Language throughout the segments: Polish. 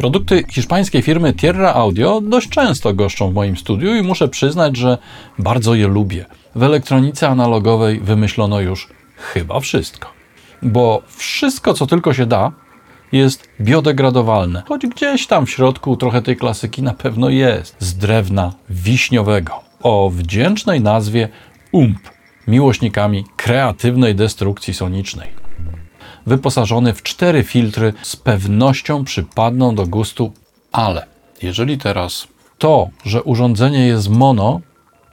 Produkty hiszpańskiej firmy Tierra Audio dość często goszczą w moim studiu i muszę przyznać, że bardzo je lubię. W elektronice analogowej wymyślono już chyba wszystko. Bo wszystko, co tylko się da, jest biodegradowalne. Choć gdzieś tam w środku trochę tej klasyki na pewno jest. Z drewna wiśniowego. O wdzięcznej nazwie UMP. Miłośnikami kreatywnej destrukcji sonicznej wyposażony w cztery filtry, z pewnością przypadną do gustu, ale jeżeli teraz to, że urządzenie jest mono,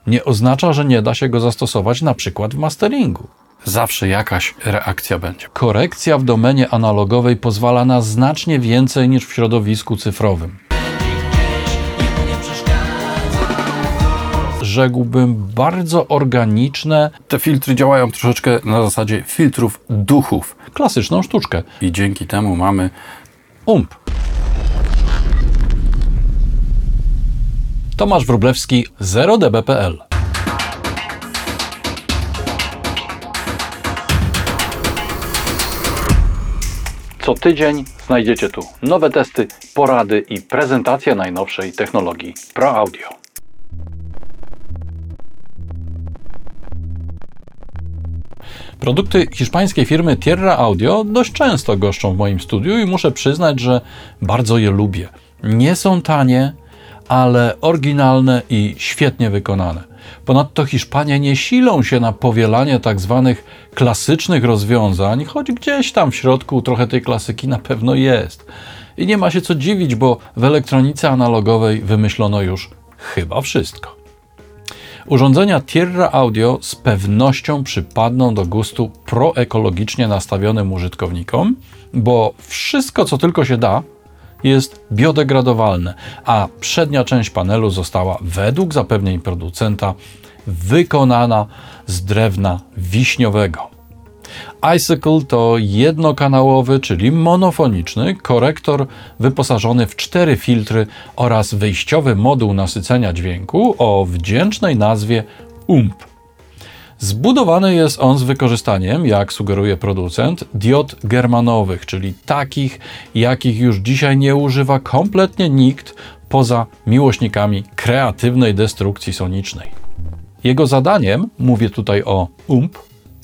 nie oznacza, że nie da się go zastosować na przykład w masteringu. Zawsze jakaś reakcja będzie. Korekcja w domenie analogowej pozwala na znacznie więcej niż w środowisku cyfrowym. Rzekłbym bardzo organiczne. Te filtry działają troszeczkę na zasadzie filtrów duchów. Klasyczną sztuczkę. I dzięki temu mamy UMP. Tomasz Wróblewski 0db.pl Co tydzień znajdziecie tu nowe testy, porady i prezentacja najnowszej technologii Pro Audio. Produkty hiszpańskiej firmy Tierra Audio dość często goszczą w moim studiu i muszę przyznać, że bardzo je lubię. Nie są tanie, ale oryginalne i świetnie wykonane. Ponadto Hiszpanie nie silą się na powielanie tak zwanych klasycznych rozwiązań, choć gdzieś tam w środku trochę tej klasyki na pewno jest. I nie ma się co dziwić, bo w elektronice analogowej wymyślono już chyba wszystko. Urządzenia Tierra Audio z pewnością przypadną do gustu proekologicznie nastawionym użytkownikom, bo wszystko, co tylko się da, jest biodegradowalne, a przednia część panelu została według zapewnień producenta wykonana z drewna wiśniowego. Icicle to jednokanałowy, czyli monofoniczny korektor wyposażony w cztery filtry oraz wyjściowy moduł nasycenia dźwięku o wdzięcznej nazwie UMP. Zbudowany jest on z wykorzystaniem, jak sugeruje producent, diod germanowych, czyli takich, jakich już dzisiaj nie używa kompletnie nikt poza miłośnikami kreatywnej destrukcji sonicznej. Jego zadaniem, mówię tutaj o UMP,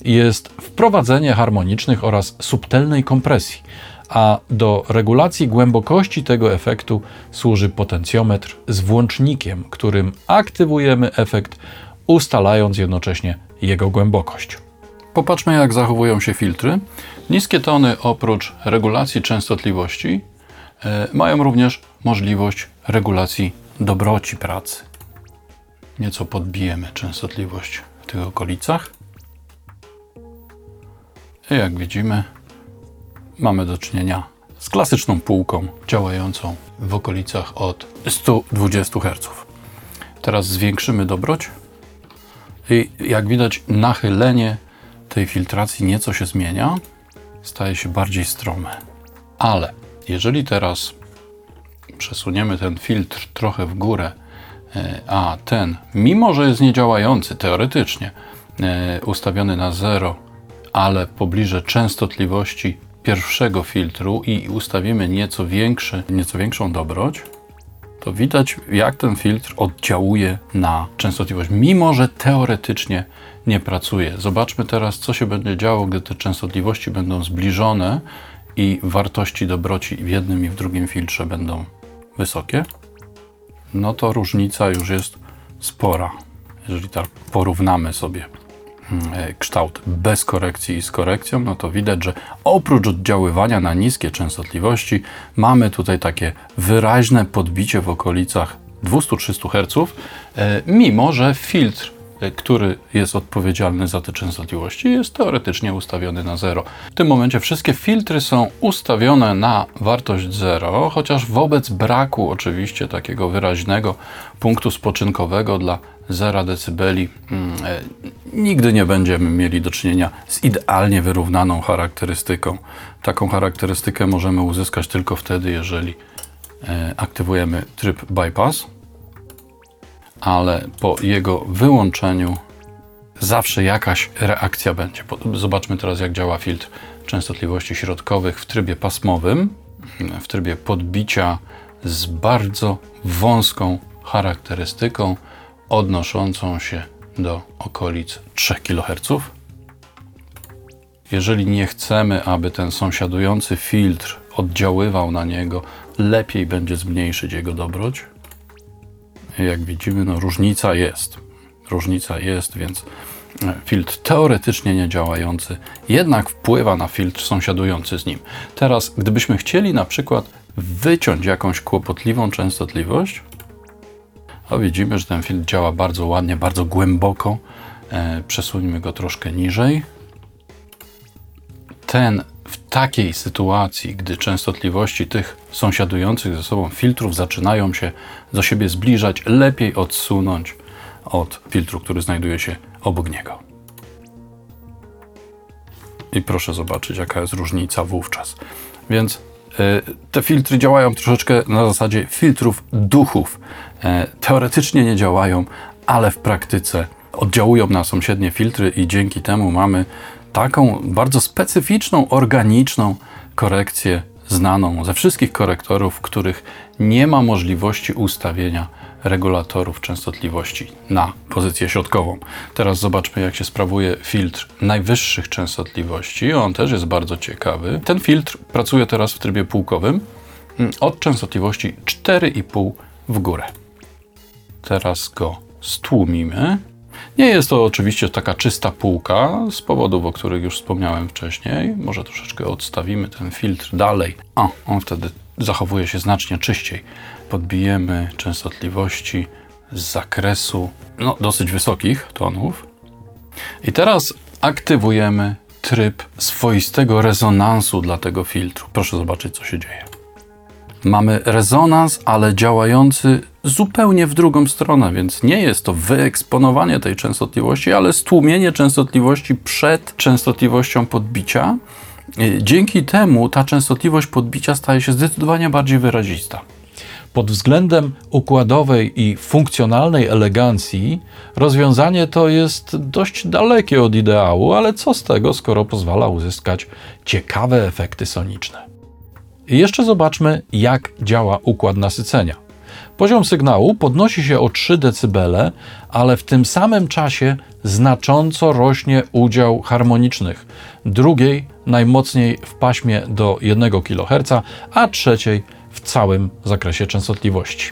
jest wprowadzenie harmonicznych oraz subtelnej kompresji, a do regulacji głębokości tego efektu służy potencjometr z włącznikiem, którym aktywujemy efekt, ustalając jednocześnie jego głębokość. Popatrzmy, jak zachowują się filtry. Niskie tony, oprócz regulacji częstotliwości, e, mają również możliwość regulacji dobroci pracy. Nieco podbijemy częstotliwość w tych okolicach. I jak widzimy, mamy do czynienia z klasyczną półką działającą w okolicach od 120 Hz. Teraz zwiększymy dobroć i jak widać nachylenie tej filtracji nieco się zmienia, staje się bardziej strome. Ale jeżeli teraz przesuniemy ten filtr trochę w górę, e, a ten, mimo że jest niedziałający teoretycznie, e, ustawiony na 0 ale pobliże częstotliwości pierwszego filtru i ustawimy nieco, większy, nieco większą dobroć, to widać, jak ten filtr oddziałuje na częstotliwość, mimo że teoretycznie nie pracuje. Zobaczmy teraz, co się będzie działo, gdy te częstotliwości będą zbliżone i wartości dobroci w jednym i w drugim filtrze będą wysokie. No to różnica już jest spora, jeżeli tak porównamy sobie kształt bez korekcji i z korekcją, no to widać, że oprócz oddziaływania na niskie częstotliwości, mamy tutaj takie wyraźne podbicie w okolicach 200-300 Hz, e, mimo że filtr e, który jest odpowiedzialny za te częstotliwości, jest teoretycznie ustawiony na 0. W tym momencie wszystkie filtry są ustawione na wartość 0, chociaż wobec braku oczywiście takiego wyraźnego punktu spoczynkowego dla 0 dB mm, e, nigdy nie będziemy mieli do czynienia z idealnie wyrównaną charakterystyką. Taką charakterystykę możemy uzyskać tylko wtedy, jeżeli e, aktywujemy tryb bypass, ale po jego wyłączeniu zawsze jakaś reakcja będzie. Zobaczmy teraz, jak działa filtr częstotliwości środkowych w trybie pasmowym. w trybie podbicia z bardzo wąską charakterystyką odnoszącą się do okolic 3 kHz. Jeżeli nie chcemy, aby ten sąsiadujący filtr oddziaływał na niego, lepiej będzie zmniejszyć jego dobroć. Jak widzimy, no, różnica jest. Różnica jest, więc e, filtr teoretycznie niedziałający jednak wpływa na filtr sąsiadujący z nim. Teraz, gdybyśmy chcieli na przykład wyciąć jakąś kłopotliwą częstotliwość, to widzimy, że ten filtr działa bardzo ładnie, bardzo głęboko. E, przesuńmy go troszkę niżej. Ten w takiej sytuacji, gdy częstotliwości tych sąsiadujących ze sobą filtrów zaczynają się do siebie zbliżać, lepiej odsunąć od filtru, który znajduje się obok niego. I proszę zobaczyć, jaka jest różnica wówczas. Więc e, te filtry działają troszeczkę na zasadzie filtrów duchów. E, teoretycznie nie działają, ale w praktyce oddziałują na sąsiednie filtry i dzięki temu mamy taką bardzo specyficzną, organiczną korekcję znaną ze wszystkich korektorów, w których nie ma możliwości ustawienia regulatorów częstotliwości na pozycję środkową. Teraz zobaczmy, jak się sprawuje filtr najwyższych częstotliwości. On też jest bardzo ciekawy. Ten filtr pracuje teraz w trybie półkowym od częstotliwości 4,5 w górę. Teraz go stłumimy. Nie jest to oczywiście taka czysta półka z powodów, o których już wspomniałem wcześniej. Może troszeczkę odstawimy ten filtr dalej. O, on wtedy zachowuje się znacznie czyściej. Podbijemy częstotliwości z zakresu no, dosyć wysokich tonów. I teraz aktywujemy tryb swoistego rezonansu dla tego filtru. Proszę zobaczyć, co się dzieje. Mamy rezonans, ale działający zupełnie w drugą stronę, więc nie jest to wyeksponowanie tej częstotliwości, ale stłumienie częstotliwości przed częstotliwością podbicia. Dzięki temu ta częstotliwość podbicia staje się zdecydowanie bardziej wyrazista. Pod względem układowej i funkcjonalnej elegancji rozwiązanie to jest dość dalekie od ideału, ale co z tego, skoro pozwala uzyskać ciekawe efekty soniczne. Jeszcze zobaczmy, jak działa układ nasycenia. Poziom sygnału podnosi się o 3 dB, ale w tym samym czasie znacząco rośnie udział harmonicznych, drugiej najmocniej w paśmie do 1 kHz, a trzeciej w całym zakresie częstotliwości.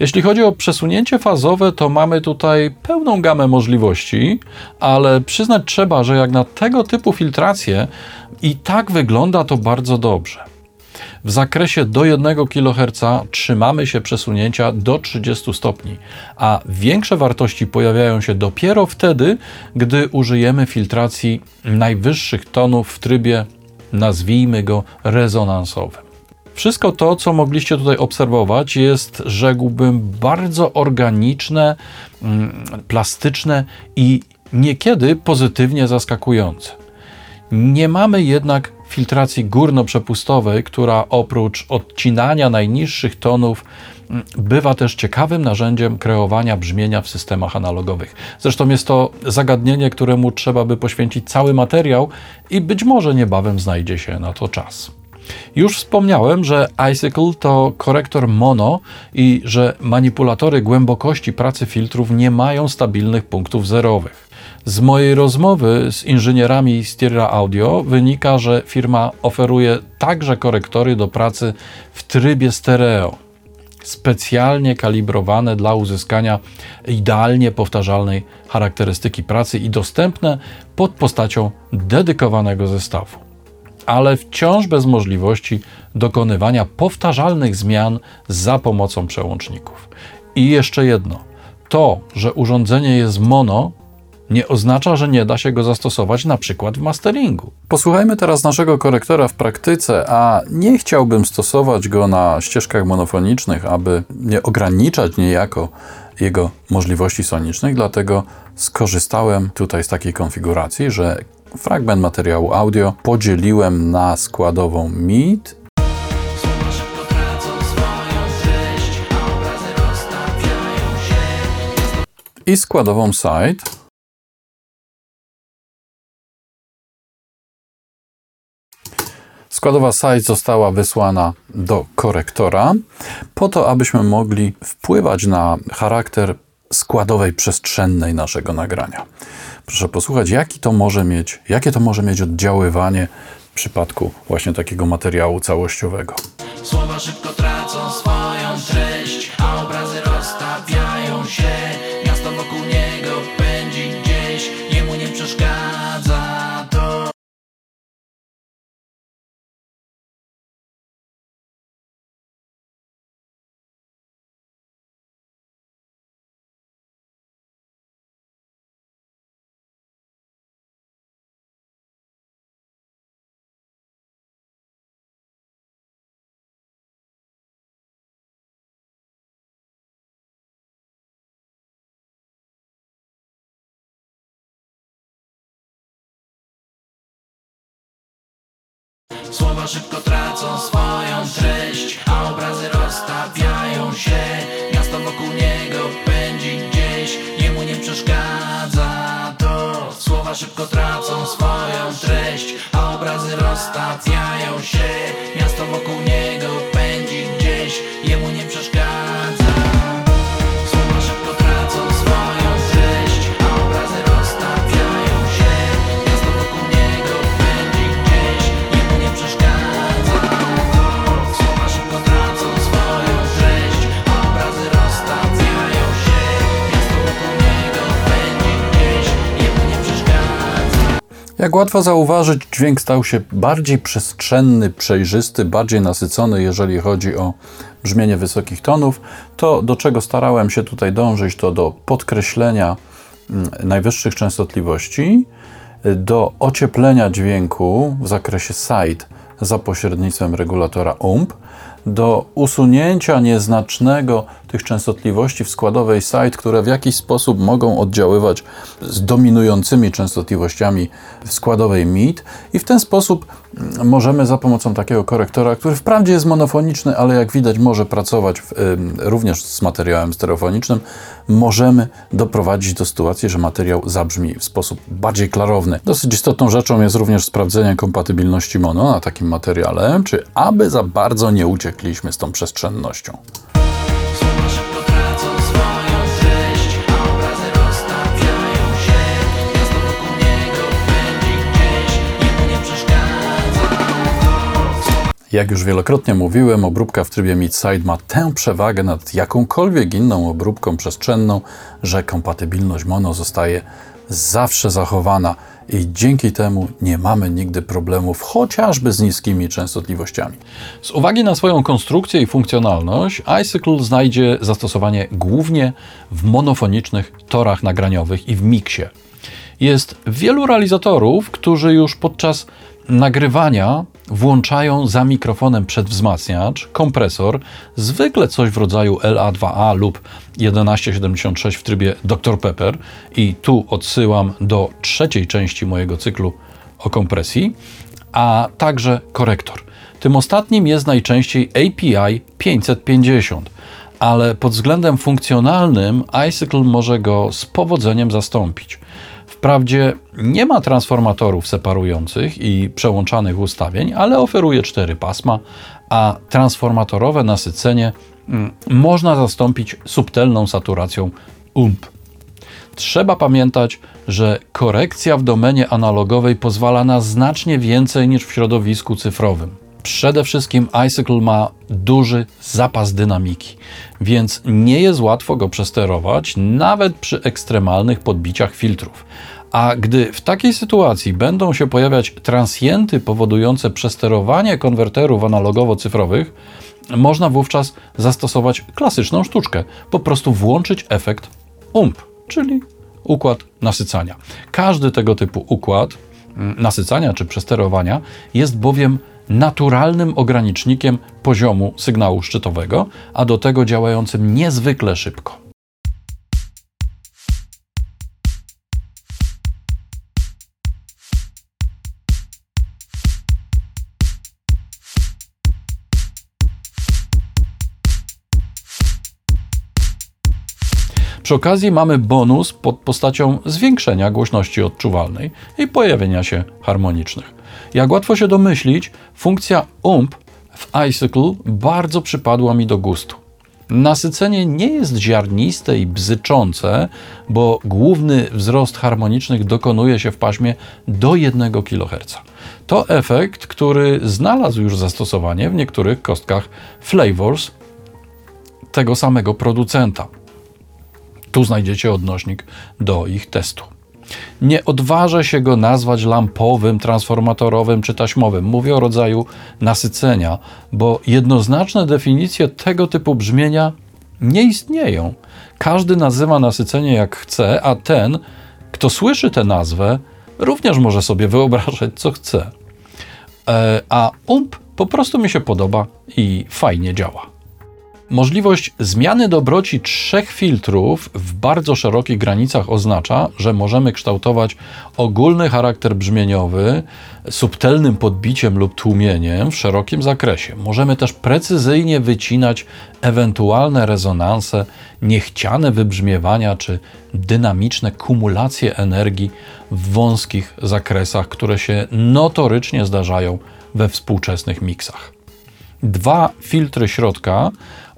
Jeśli chodzi o przesunięcie fazowe, to mamy tutaj pełną gamę możliwości, ale przyznać trzeba, że jak na tego typu filtrację i tak wygląda to bardzo dobrze. W zakresie do 1 kHz trzymamy się przesunięcia do 30 stopni, a większe wartości pojawiają się dopiero wtedy, gdy użyjemy filtracji najwyższych tonów w trybie, nazwijmy go, rezonansowym. Wszystko to, co mogliście tutaj obserwować, jest, rzekłbym, bardzo organiczne, mm, plastyczne i niekiedy pozytywnie zaskakujące. Nie mamy jednak filtracji górno-przepustowej, która oprócz odcinania najniższych tonów mm, bywa też ciekawym narzędziem kreowania brzmienia w systemach analogowych. Zresztą jest to zagadnienie, któremu trzeba by poświęcić cały materiał i być może niebawem znajdzie się na to czas. Już wspomniałem, że Icicle to korektor mono i że manipulatory głębokości pracy filtrów nie mają stabilnych punktów zerowych. Z mojej rozmowy z inżynierami Stereo Audio wynika, że firma oferuje także korektory do pracy w trybie stereo, specjalnie kalibrowane dla uzyskania idealnie powtarzalnej charakterystyki pracy i dostępne pod postacią dedykowanego zestawu. Ale wciąż bez możliwości dokonywania powtarzalnych zmian za pomocą przełączników. I jeszcze jedno. To, że urządzenie jest mono, nie oznacza, że nie da się go zastosować na przykład w masteringu. Posłuchajmy teraz naszego korektora w praktyce, a nie chciałbym stosować go na ścieżkach monofonicznych, aby nie ograniczać niejako jego możliwości sonicznych, dlatego skorzystałem tutaj z takiej konfiguracji, że fragment materiału audio podzieliłem na składową MID i składową side. Składowa site została wysłana do korektora po to, abyśmy mogli wpływać na charakter składowej przestrzennej naszego nagrania. Proszę posłuchać, jaki to może mieć, jakie to może mieć oddziaływanie w przypadku właśnie takiego materiału całościowego. Słowa szybko tracą swoją treść Słowa szybko tracą swoją treść A obrazy rozstawiają się. Miasto wokół niego pędzi gdzieś Jemu nie przeszkadza to. Słowa szybko tracą swoją treść A obrazy rozstawiają się. Miasto wokół niego pędzi gdzieś Jak łatwo zauważyć, dźwięk stał się bardziej przestrzenny, przejrzysty, bardziej nasycony, jeżeli chodzi o brzmienie wysokich tonów. To, do czego starałem się tutaj dążyć, to do podkreślenia mm, najwyższych częstotliwości, do ocieplenia dźwięku w zakresie side za pośrednictwem regulatora UMP, do usunięcia nieznacznego tych częstotliwości w składowej site, które w jakiś sposób mogą oddziaływać z dominującymi częstotliwościami w składowej MID i w ten sposób mm, możemy za pomocą takiego korektora, który wprawdzie jest monofoniczny, ale jak widać może pracować w, również z materiałem stereofonicznym, możemy doprowadzić do sytuacji, że materiał zabrzmi w sposób bardziej klarowny. Dosyć istotną rzeczą jest również sprawdzenie kompatybilności mono na takim materiale, czy aby za bardzo nie uciekliśmy z tą przestrzennością. Jak już wielokrotnie mówiłem, obróbka w trybie mid-side ma tę przewagę nad jakąkolwiek inną obróbką przestrzenną, że kompatybilność mono zostaje zawsze zachowana i dzięki temu nie mamy nigdy problemów chociażby z niskimi częstotliwościami. Z uwagi na swoją konstrukcję i funkcjonalność, iCycle znajdzie zastosowanie głównie w monofonicznych torach nagraniowych i w miksie. Jest wielu realizatorów, którzy już podczas nagrywania włączają za mikrofonem przedwzmacniacz, kompresor, zwykle coś w rodzaju LA2A lub 1176 w trybie Dr Pepper i tu odsyłam do trzeciej części mojego cyklu o kompresji, a także korektor. Tym ostatnim jest najczęściej API 550, ale pod względem funkcjonalnym iCycle może go z powodzeniem zastąpić. Wprawdzie nie ma transformatorów separujących i przełączanych ustawień, ale oferuje cztery pasma, a transformatorowe nasycenie mm, można zastąpić subtelną saturacją UMP. Trzeba pamiętać, że korekcja w domenie analogowej pozwala na znacznie więcej niż w środowisku cyfrowym. Przede wszystkim iCycle ma duży zapas dynamiki, więc nie jest łatwo go przesterować, nawet przy ekstremalnych podbiciach filtrów. A gdy w takiej sytuacji będą się pojawiać transienty powodujące przesterowanie konwerterów analogowo-cyfrowych, można wówczas zastosować klasyczną sztuczkę, po prostu włączyć efekt UMP, czyli układ nasycania. Każdy tego typu układ mm, nasycania czy przesterowania jest bowiem naturalnym ogranicznikiem poziomu sygnału szczytowego, a do tego działającym niezwykle szybko. Przy okazji mamy bonus pod postacią zwiększenia głośności odczuwalnej i pojawienia się harmonicznych. Jak łatwo się domyślić, funkcja UMP w iCycle bardzo przypadła mi do gustu. Nasycenie nie jest ziarniste i bzyczące, bo główny wzrost harmonicznych dokonuje się w paśmie do 1 kHz. To efekt, który znalazł już zastosowanie w niektórych kostkach Flavors tego samego producenta. Tu znajdziecie odnośnik do ich testu. Nie odważę się go nazwać lampowym, transformatorowym czy taśmowym. Mówię o rodzaju nasycenia, bo jednoznaczne definicje tego typu brzmienia nie istnieją. Każdy nazywa nasycenie jak chce, a ten, kto słyszy tę nazwę, również może sobie wyobrażać, co chce. E, a ump po prostu mi się podoba i fajnie działa. Możliwość zmiany dobroci trzech filtrów w bardzo szerokich granicach oznacza, że możemy kształtować ogólny charakter brzmieniowy subtelnym podbiciem lub tłumieniem w szerokim zakresie. Możemy też precyzyjnie wycinać ewentualne rezonanse, niechciane wybrzmiewania czy dynamiczne kumulacje energii w wąskich zakresach, które się notorycznie zdarzają we współczesnych miksach. Dwa filtry środka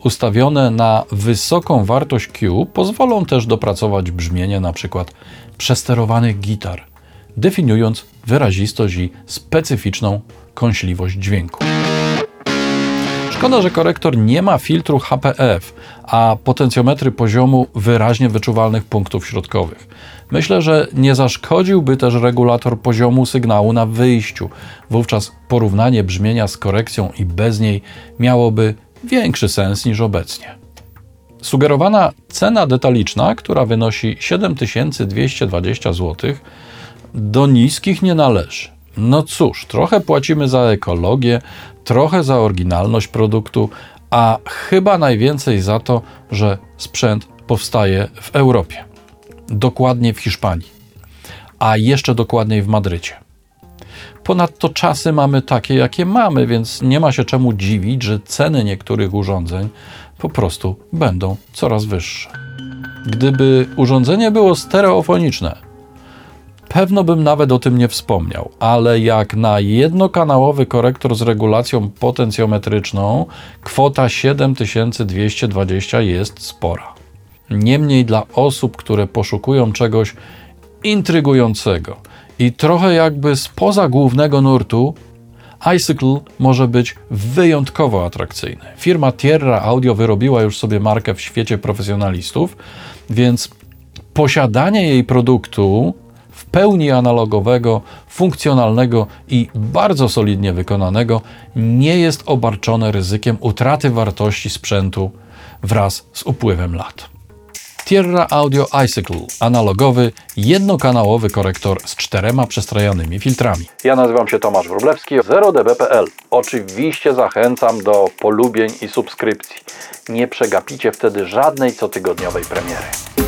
ustawione na wysoką wartość Q pozwolą też dopracować brzmienie np. przesterowanych gitar, definiując wyrazistość i specyficzną kąśliwość dźwięku. Szkoda, że korektor nie ma filtru HPF, a potencjometry poziomu wyraźnie wyczuwalnych punktów środkowych. Myślę, że nie zaszkodziłby też regulator poziomu sygnału na wyjściu. Wówczas porównanie brzmienia z korekcją i bez niej miałoby większy sens niż obecnie. Sugerowana cena detaliczna, która wynosi 7220 zł, do niskich nie należy. No cóż, trochę płacimy za ekologię, trochę za oryginalność produktu, a chyba najwięcej za to, że sprzęt powstaje w Europie. Dokładnie w Hiszpanii, a jeszcze dokładniej w Madrycie. Ponadto czasy mamy takie, jakie mamy, więc nie ma się czemu dziwić, że ceny niektórych urządzeń po prostu będą coraz wyższe. Gdyby urządzenie było stereofoniczne, pewno bym nawet o tym nie wspomniał, ale jak na jednokanałowy korektor z regulacją potencjometryczną, kwota 7220 jest spora. Niemniej dla osób, które poszukują czegoś intrygującego i trochę jakby spoza głównego nurtu, iCycle może być wyjątkowo atrakcyjny. Firma Tierra Audio wyrobiła już sobie markę w świecie profesjonalistów, więc posiadanie jej produktu w pełni analogowego, funkcjonalnego i bardzo solidnie wykonanego nie jest obarczone ryzykiem utraty wartości sprzętu wraz z upływem lat. Tierra Audio iCycle, analogowy, jednokanałowy korektor z czterema przestrojonymi filtrami. Ja nazywam się Tomasz Wróblewski, 0db.pl. Oczywiście zachęcam do polubień i subskrypcji. Nie przegapicie wtedy żadnej cotygodniowej premiery.